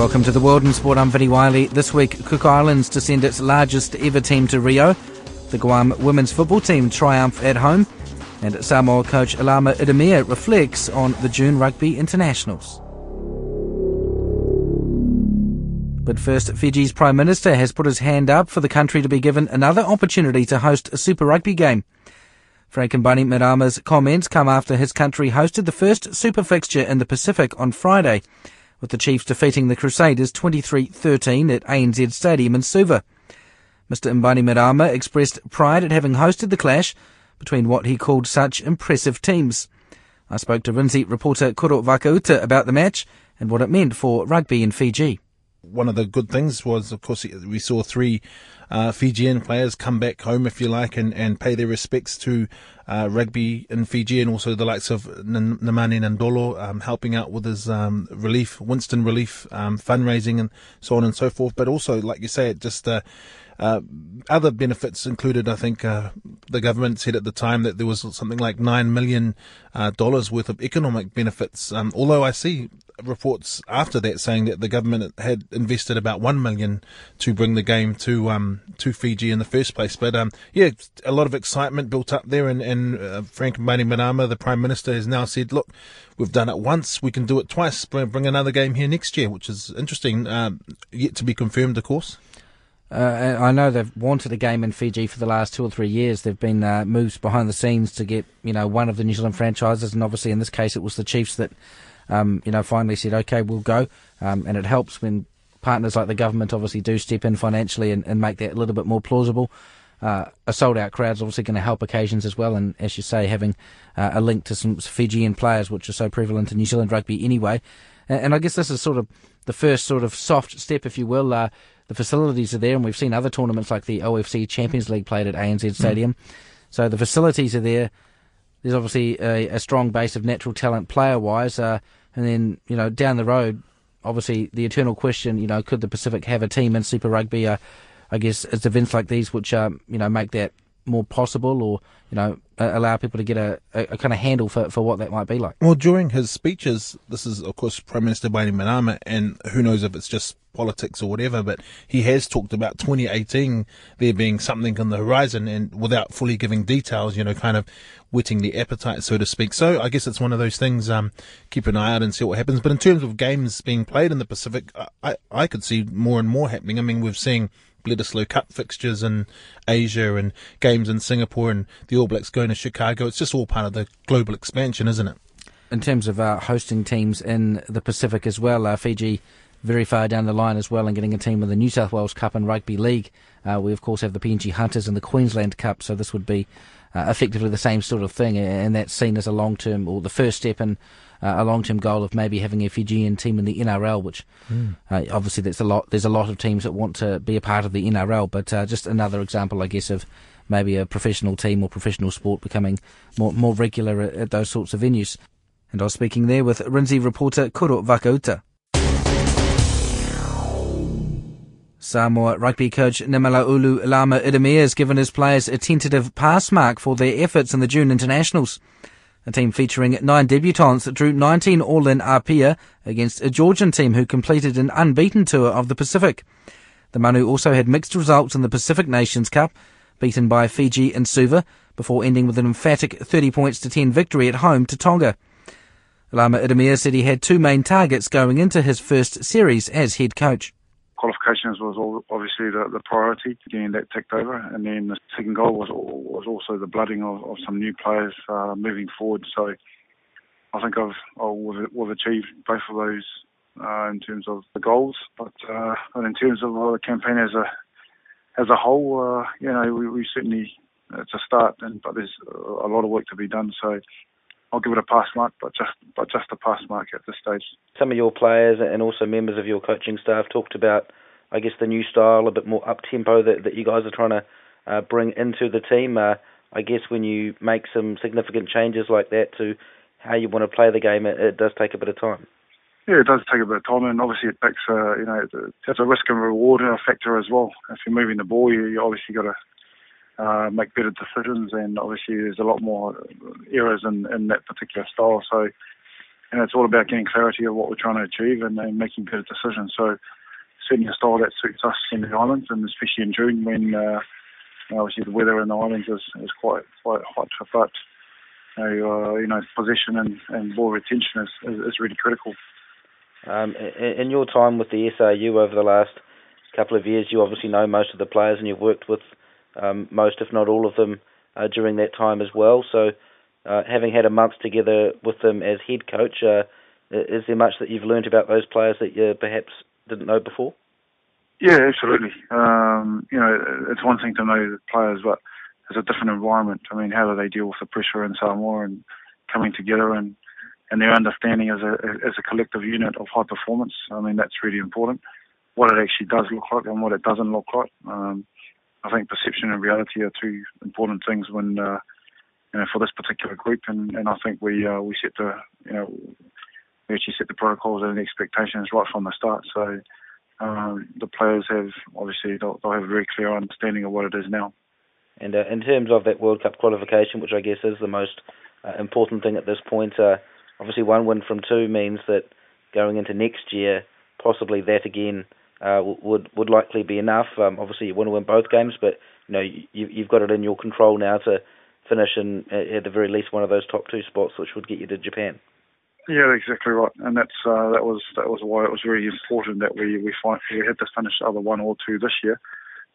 Welcome to the World in Sport. I'm Vinnie Wylie. This week, Cook Islands to send its largest ever team to Rio. The Guam women's football team triumph at home. And Samoa coach Alama Ieremia reflects on the June Rugby Internationals. But first, Fiji's Prime Minister has put his hand up for the country to be given another opportunity to host a Super Rugby game. Frank Bainimarama's comments come after his country hosted the first Super fixture in the Pacific on Friday with the Chiefs defeating the Crusaders 23-13 at ANZ Stadium in Suva. Mr Bainimarama expressed pride at having hosted the clash between what he called such impressive teams. I spoke to Rinzi reporter Koro Vakauta about the match and what it meant for rugby in Fiji. One of the good things was, of course, we saw three uh, Fijian players come back home, if you like, and, and pay their respects to uh, rugby in Fiji and also the likes of N- Nemani Nadolo um, helping out with his um, relief, Winston relief um, fundraising and so on and so forth. But also, like you say, it just uh, uh, other benefits included, I think, uh, the government said at the time that there was something like nine million uh, dollars worth of economic benefits. Um, although I see reports after that saying that the government had invested about one million to bring the game to um, to Fiji in the first place. But um, yeah, a lot of excitement built up there, and, and uh, Frank Bainimarama, the Prime Minister, has now said, "Look, we've done it once, we can do it twice. Bring, bring another game here next year," which is interesting. Um, yet to be confirmed, of course. Uh, I know they've wanted a game in Fiji for the last two or three years. There've been uh, moves behind the scenes to get, you know, one of the New Zealand franchises, and obviously in this case it was the Chiefs that, um, you know, finally said, okay, we'll go. Um, and it helps when partners like the government obviously do step in financially and, and make that a little bit more plausible. Uh, a sold out crowd is obviously going to help occasions as well, and as you say, having uh, a link to some Fijian players, which are so prevalent in New Zealand rugby anyway. And, and I guess this is sort of the first sort of soft step, if you will. Uh, the facilities are there, and we've seen other tournaments like the OFC Champions League played at ANZ hmm. Stadium. Mm. So the facilities are there. There's obviously a, a strong base of natural talent player wise, uh, and then you know down the road, obviously the eternal question, you know, could the Pacific have a team in Super Rugby? Uh, I guess it's events like these which um, you know make that more possible, or you know, allow people to get a, a, a, kind of handle for, for what that might be like. Well, during his speeches, this is of course Prime Minister Bainimarama, and who knows if it's just politics or whatever, but he has talked about 2018 there being something on the horizon, and without fully giving details, you know, kind of whetting the appetite, so to speak. So I guess it's one of those things. Um, keep an eye out and see what happens. But in terms of games being played in the Pacific, I I could see more and more happening. I mean, we've seen Bledisloe Cup fixtures in Asia and games in Singapore and the All Blacks going to Chicago. It's just all part of the global expansion, isn't it? In terms of uh, hosting teams in the Pacific as well, uh, Fiji very far down the line as well and getting a team in the New South Wales Cup and Rugby League. Uh, we, of course, have the PNG Hunters and the Queensland Cup, so this would be uh, effectively the same sort of thing, and that's seen as a long term or the first step in uh, a long term goal of maybe having a Fijian team in the NRL, which mm. uh, obviously there's a lot there's a lot of teams that want to be a part of the NRL, but uh, just another example, I guess, of maybe a professional team or professional sport becoming more more regular at, at those sorts of venues. And I was speaking there with Rinzi reporter Koro Vakauta. Samoa rugby coach Ulu Lama Ieremia has given his players a tentative pass mark for their efforts in the June internationals. A team featuring nine debutants drew 19 all in Apia against a Georgian team who completed an unbeaten tour of the Pacific. The Manu also had mixed results in the Pacific Nations Cup, beaten by Fiji and Suva, before ending with an emphatic 30 points to 10 victory at home to Tonga. Lama Ieremia said he had two main targets going into his first series as head coach qualifications was all, obviously the, the, priority, getting that ticked over, and then the second goal was was also the blooding of, of some new players uh, moving forward. So I think I've, we've achieved both of those uh, in terms of the goals, but uh, in terms of the campaign as a as a whole, uh, you know, we, we certainly it's a start, and but there's a lot of work to be done. So I'll give it a pass mark, but just but just a pass mark at this stage. Some of your players and also members of your coaching staff talked about, I guess, the new style, a bit more up tempo that, that you guys are trying to uh, bring into the team. Uh, I guess when you make some significant changes like that to how you want to play the game, it, it does take a bit of time. Yeah, it does take a bit of time, and obviously it takes, uh, you know, it's a risk and reward factor as well. If you're moving the ball, you, you obviously got to uh, make better decisions, and obviously there's a lot more errors in, in that particular style. So, and it's all about getting clarity of what we're trying to achieve and, and making better decisions. So, certainly a style that suits us in the islands, and especially in June when uh, obviously the weather in the islands is, is quite quite hot, but you know, uh, you know possession and, and ball retention is, is, is really critical. Um, in, your time with the SRU over the last couple of years, you obviously know most of the players, and you've worked with um, most, if not all of them, uh, during that time as well. So, uh, having had a month together with them as head coach, uh, is there much that you've learned about those players that you perhaps didn't know before? Yeah, absolutely. Um, you know, it's one thing to know the players, but it's a different environment. I mean, how do they deal with the pressure in Samoa and coming together and and their understanding as a as a collective unit of high performance. I mean, that's really important. What it actually does look like and what it doesn't look like. Um, I think perception and reality are two important things when uh, you know for this particular group, and, and I think we uh, we set the you know we actually set the protocols and the expectations right from the start. So um, the players have obviously they'll, they'll, have a very clear understanding of what it is now. And uh, in terms of that World Cup qualification, which I guess is the most uh, important thing at this point, uh, obviously one win from two means that going into next year, possibly that again uh, would would likely be enough. Um, obviously, you want to win both games, but you know you, you've got it in your control now to finish in at the very least one of those top two spots, which would get you to Japan. Yeah, exactly right, and that's uh, that was that was why it was really important that we we find, we had to finish either one or two this year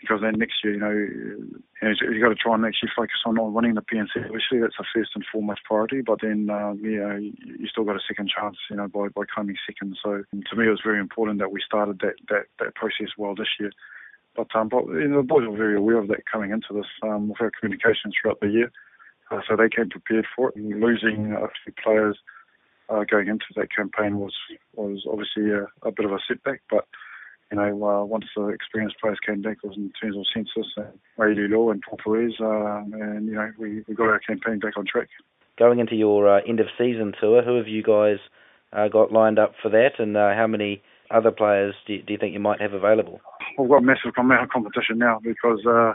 because then next year, you know, you know you've got to try and actually focus on, on winning the PNC. Obviously, that's the first and foremost priority. But then, yeah, you, you still got a second chance, you know, by, by coming second. So to me, it was very important that we started that that, that process well this year. But, um, but you know, the boys were very aware of that coming into this um, with our communications throughout the year. Uh, so they came prepared for it. And losing a few players uh, going into that campaign was was obviously a, a bit of a setback, but you know, uh, once the experienced players came back, it was in terms of census and Railulo and Paul Perez, uh, and, you know, we, we got our campaign back on track. Going into your uh, end of season tour, who have you guys uh, got lined up for that, and uh, how many other players do you, do you think you might have available? We've got massive amount of competition now because uh,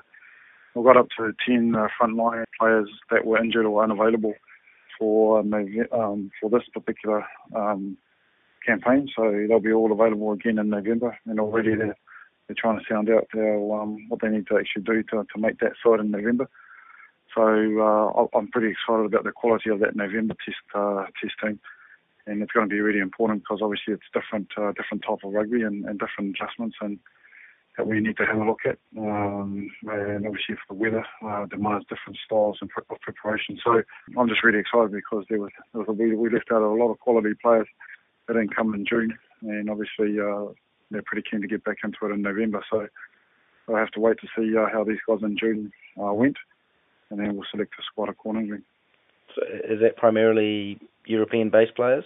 we've got up to 10 uh, frontline players that were injured or unavailable for um, for this particular um, campaign, so they'll be all available again in November. And already they're, they're trying to sound out um, what they need to actually do to, to make that side in November. So uh, I'm pretty excited about the quality of that November test uh, team, and it's going to be really important because obviously it's different uh, different type of rugby and, and different adjustments and that we need to have a look at. Um, and obviously, for the weather, uh, demands different styles of preparation. So I'm just really excited because there was, there was a, we left out a lot of quality players they didn't come in June, and obviously uh, they're pretty keen to get back into it in November. So I'll have to wait to see uh, how these guys in June uh, went, and then we'll select a squad accordingly. So is that primarily European-based players?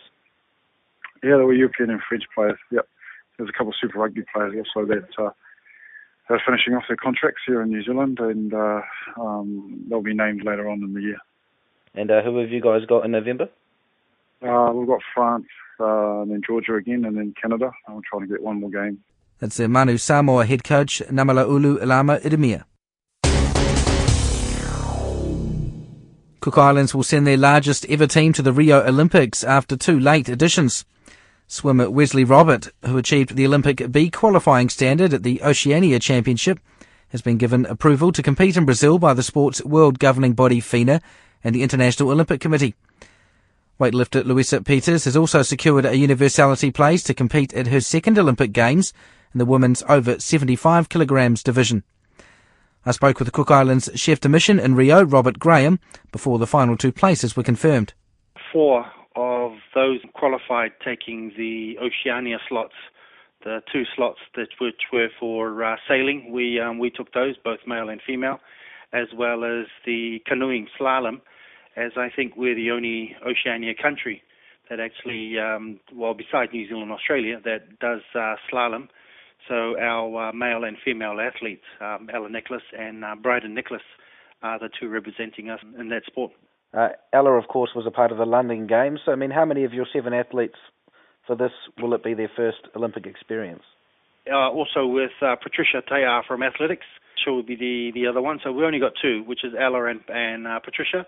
Yeah, there were European and French players. Yep, there's a couple of Super Rugby players also that uh, are finishing off their contracts here in New Zealand, and uh, um, they'll be named later on in the year. And uh, who have you guys got in November? Uh, we've got France, uh, and then Georgia again, and then Canada. I'm trying to get one more game. That's the Manu Samoa head coach Namalaulu Alama Ieremia. Cook Islands will send their largest ever team to the Rio Olympics after two late additions. Swimmer Wesley Robert, who achieved the Olympic B qualifying standard at the Oceania Championship, has been given approval to compete in Brazil by the sport's world governing body FINA and the International Olympic Committee. Weightlifter Luisa Peters has also secured a universality place to compete at her second Olympic Games in the women's over 75 kilograms division. I spoke with the Cook Islands chef de mission in Rio, Robert Graham, before the final two places were confirmed. Four of those qualified taking the Oceania slots, the two slots that which were for uh, sailing, we um, we took those, both male and female, as well as the canoeing slalom, as I think we're the only Oceania country that actually, um, well, besides New Zealand and Australia, that does uh, slalom. So our uh, male and female athletes, um, Ella Nicholas and uh, Bryden Nicholas, are the two representing us in that sport. Uh, Ella, of course, was a part of the London Games. So, I mean, how many of your seven athletes for this will it be their first Olympic experience? Uh, also with uh, Patricia Taea from athletics, she will be the, the other one. So we only got two, which is Ella and, and uh, Patricia.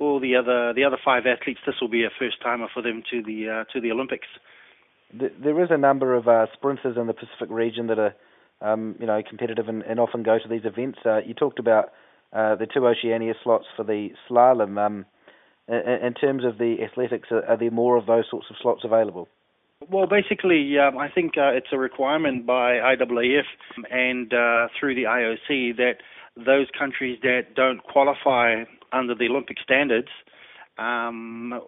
All the other the other five athletes, this will be a first timer for them to the uh, to the Olympics. There is a number of uh, sprinters in the Pacific region that are, um, you know, competitive and, and, often go to these events. Uh, you talked about the two Oceania slots for the slalom. Um, in, in terms of the athletics, are, are there more of those sorts of slots available? Well, basically, um, I think uh, it's a requirement by IAAF and uh, through the IOC that those countries that don't qualify under the Olympic standards um,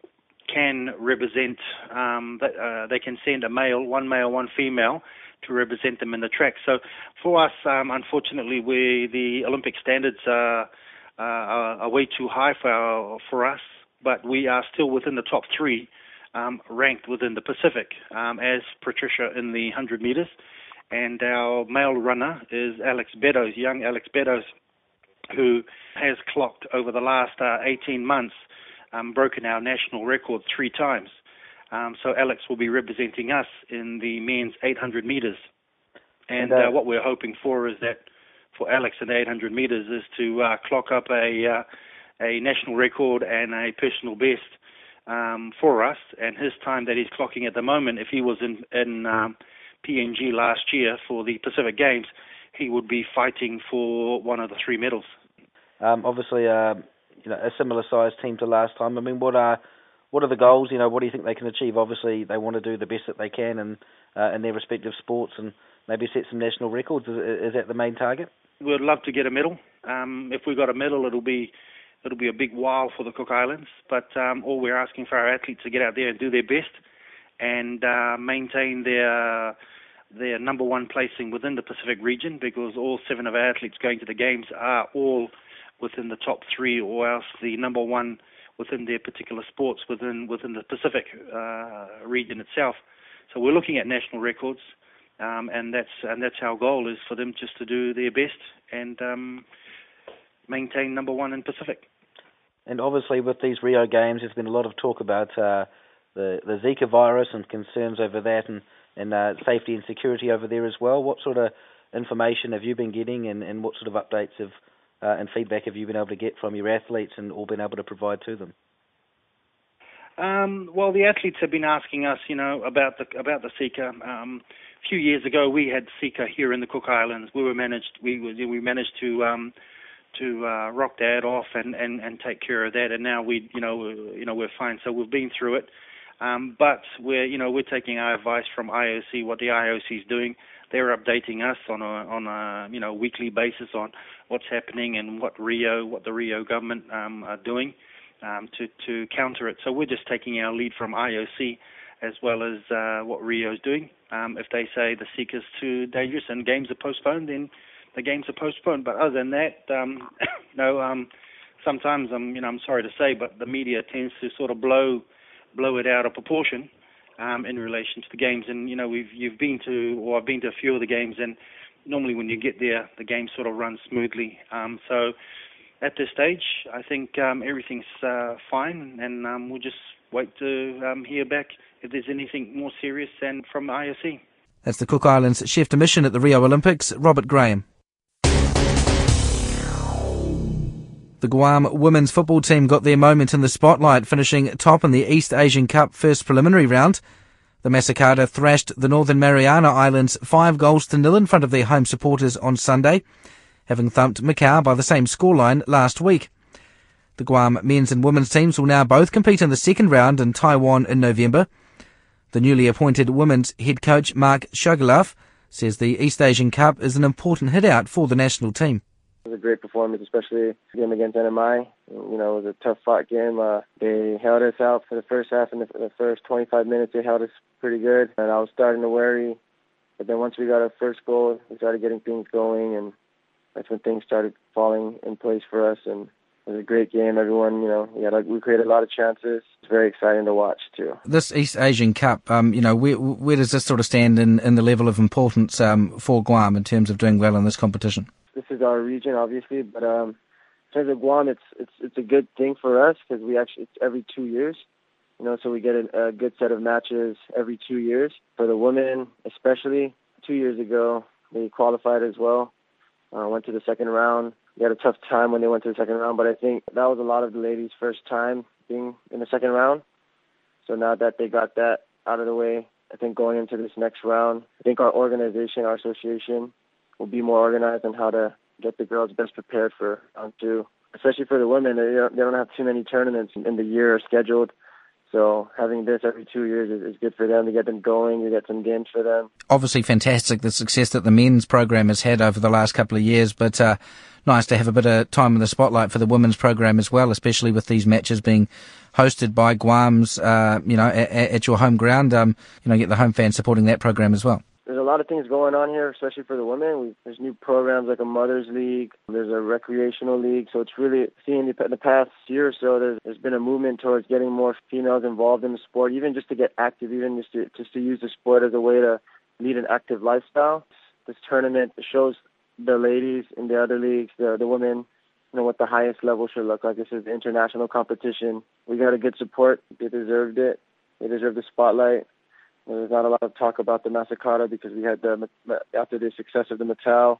can represent. Um, uh, they can send a male, one male, one female, to represent them in the track. So, for us, um, unfortunately, we the Olympic standards are, are, are way too high for our, for us, but we are still within the top three um, ranked within the Pacific um, as Patricia in the 100 meters. And our male runner is Alex Beddoes, young Alex Beddoes, who has clocked over the last uh, 18 months, um, broken our national record three times. Um, so Alex will be representing us in the men's 800 meters. And, uh, what we're hoping for is that for Alex in the 800 meters is to uh, clock up a uh, a national record and a personal best um, for us, and his time that he's clocking at the moment, if he was in in um, PNG last year for the Pacific Games, he would be fighting for one of the three medals. Um, obviously, uh, you know, a similar sized team to last time. I mean, what are what are the goals? You know, what do you think they can achieve? Obviously, they want to do the best that they can in uh, in their respective sports and maybe set some national records. Is, is that the main target? We'd love to get a medal. Um, if we got a medal, it'll be it'll be a big while for the Cook Islands. But um, all we're asking for our athletes to get out there and do their best and uh, maintain their their number one placing within the Pacific region because all seven of our athletes going to the games are all within the top three or else the number one within their particular sports within within the Pacific uh, region itself. So we're looking at national records, um, and that's and that's our goal is for them just to do their best and um, maintain number one in Pacific. And obviously, with these Rio Games, there's been a lot of talk about uh, the the Zika virus and concerns over that, and and uh, safety and security over there as well. What sort of information have you been getting, and, and what sort of updates have uh, and feedback have you been able to get from your athletes, and all been able to provide to them? Um, well, the athletes have been asking us, you know, about the about the Zika. Um, a few years ago, we had Zika here in the Cook Islands. We were managed. We we managed to um, to uh, rock that off and, and, and take care of that. And now we, you know, you know, we're fine. So we've been through it. Um, but we're, you know, we're taking our advice from IOC, what the IOC is doing. They're updating us on a, on a, you know, weekly basis on what's happening and what Rio, what the Rio government um, are doing um, to to counter it. So we're just taking our lead from IOC as well as uh, what Rio is doing. Um, if they say the Zika's too dangerous and games are postponed, then the games are postponed. But other than that, um, no. Um, sometimes I'm, you know, I'm sorry to say, but the media tends to sort of blow blow it out of proportion um, in relation to the games. And you know, we've you've been to, or I've been to a few of the games, and normally when you get there, the game sort of runs smoothly. Um, so at this stage, I think um, everything's uh, fine, and um, we'll just wait to um, hear back if there's anything more serious than from IOC. That's the Cook Islands Chef de Mission at the Rio Olympics, Robert Graham. The Guam women's football team got their moment in the spotlight, finishing top in the East Asian Cup first preliminary round. The Masakåda thrashed the Northern Mariana Islands five goals to nil in front of their home supporters on Sunday, having thumped Macau by the same scoreline last week. The Guam men's and women's teams will now both compete in the second round in Taiwan in November. The newly appointed women's head coach Mark Chargualaf says the East Asian Cup is an important hit out for the national team. It was a great performance, especially the game against NMI. You know, it was a tough fought game. Uh, they held us out for the first half and the, the first 25 minutes. They held us pretty good, and I was starting to worry. But then once we got our first goal, we started getting things going, and that's when things started falling in place for us and it was a great game. Everyone, you know, we had we created a lot of chances. It's very exciting to watch too. This East Asian Cup, um, you know, where where does this sort of stand in, in the level of importance um, for Guam in terms of doing well in this competition? Our region, obviously, but um, in terms of Guam, it's it's it's a good thing for us because we actually it's every two years. You know, so we get a, a good set of matches every two years. For the women, especially, two years ago they qualified as well. Uh, went to the second round they had a tough time when they went to the second round, but I think that was a lot of the ladies' first time being in the second round. So now that they got that out of the way, I think going into this next round, I think our organization, our association, will be more organized on how to get the girls best prepared for round two. Especially for the women, they don't, they don't have too many tournaments in the year scheduled. So having this every two years is, is, good for them to get them going, to get some games for them. Obviously, fantastic the success that the men's program has had over the last couple of years, but uh, nice to have a bit of time in the spotlight for the women's program as well, especially with these matches being hosted by Guam's, uh, you know, at, at, your home ground. Um, you know, get the home fans supporting that program as well there's a lot of things going on here, especially for the women. We, there's new programs like a mothers league. There's a recreational league. So it's really seeing the, the past year or so. There's, there's been a movement towards getting more females involved in the sport, even just to get active, even just to just to use the sport as a way to lead an active lifestyle. This tournament shows the ladies in the other leagues, the the women, you know what the highest level should look like. This is international competition. We got a good support. They deserved it. They deserve the spotlight. There's not a lot of talk about the Masakåda because we had the after the success of the Matao,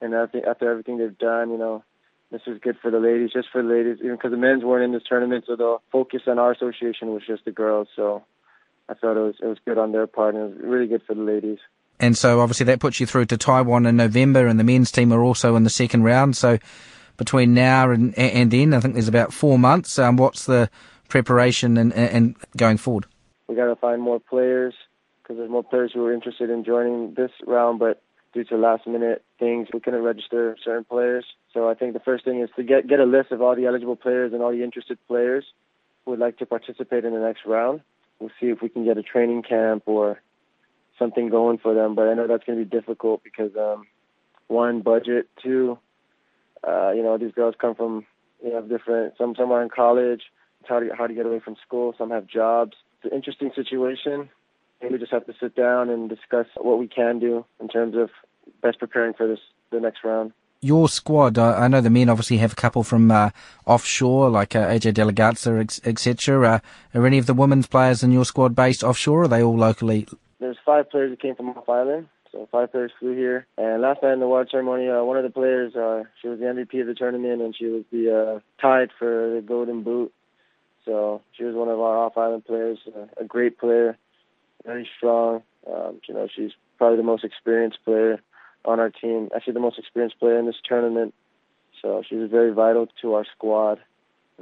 and after, after everything they've done, you know, this is good for the ladies, just for the ladies, even because the men's weren't in this tournament, so the focus on our association was just the girls. So I thought it was it was good on their part, and it was really good for the ladies. And so obviously that puts you through to Taiwan in November, and the men's team are also in the second round. So between now and and then, I think there's about four months. Um, what's the preparation and, and going forward? We got to find more players because there's more players who are interested in joining this round, but due to last minute things, we couldn't register certain players. So I think the first thing is to get get a list of all the eligible players and all the interested players who would like to participate in the next round. We'll see if we can get a training camp or something going for them. But I know that's going to be difficult because um, one budget, two, uh, you know, these girls come from you know different. Some some are in college. It's hard to how to get away from school. Some have jobs an interesting situation. And we just have to sit down and discuss what we can do in terms of best preparing for this the next round. Your squad, uh, I know the men obviously have a couple from uh, offshore, like uh, AJ DeLaGarza, etc. Uh, are any of the women's players in your squad based offshore, or are they all locally? There's five players that came from off island, so five players flew here. And last night in the award ceremony, uh, one of the players, uh, she was the MVP of the tournament, and she was the tied for the Golden Boot so she was one of our off-island players, a, great player, very strong. Um, you know, she's probably the most experienced player on our team. Actually, the most experienced player in this tournament. So she's very vital to our squad,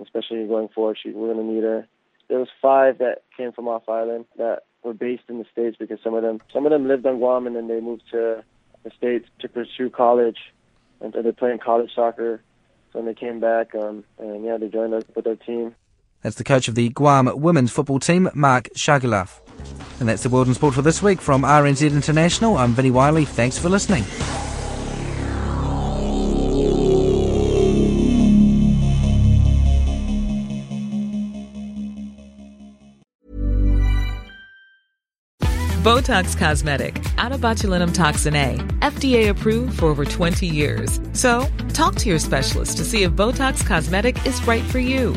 especially going forward. She, we're going to need her. There was five that came from off island that were based in the states because some of them some of them lived on Guam and then they moved to the states to pursue college, and they're playing college soccer. So when they came back, um, and yeah, they joined us with our team. That's the coach of the Guam women's football team, Mark Chargualaf. And that's the World in Sport for this week from RNZ International. I'm Vinnie Wylie. Thanks for listening. Botox Cosmetic, onabotulinum toxin A, FDA approved for over 20 years. So, talk to your specialist to see if Botox Cosmetic is right for you.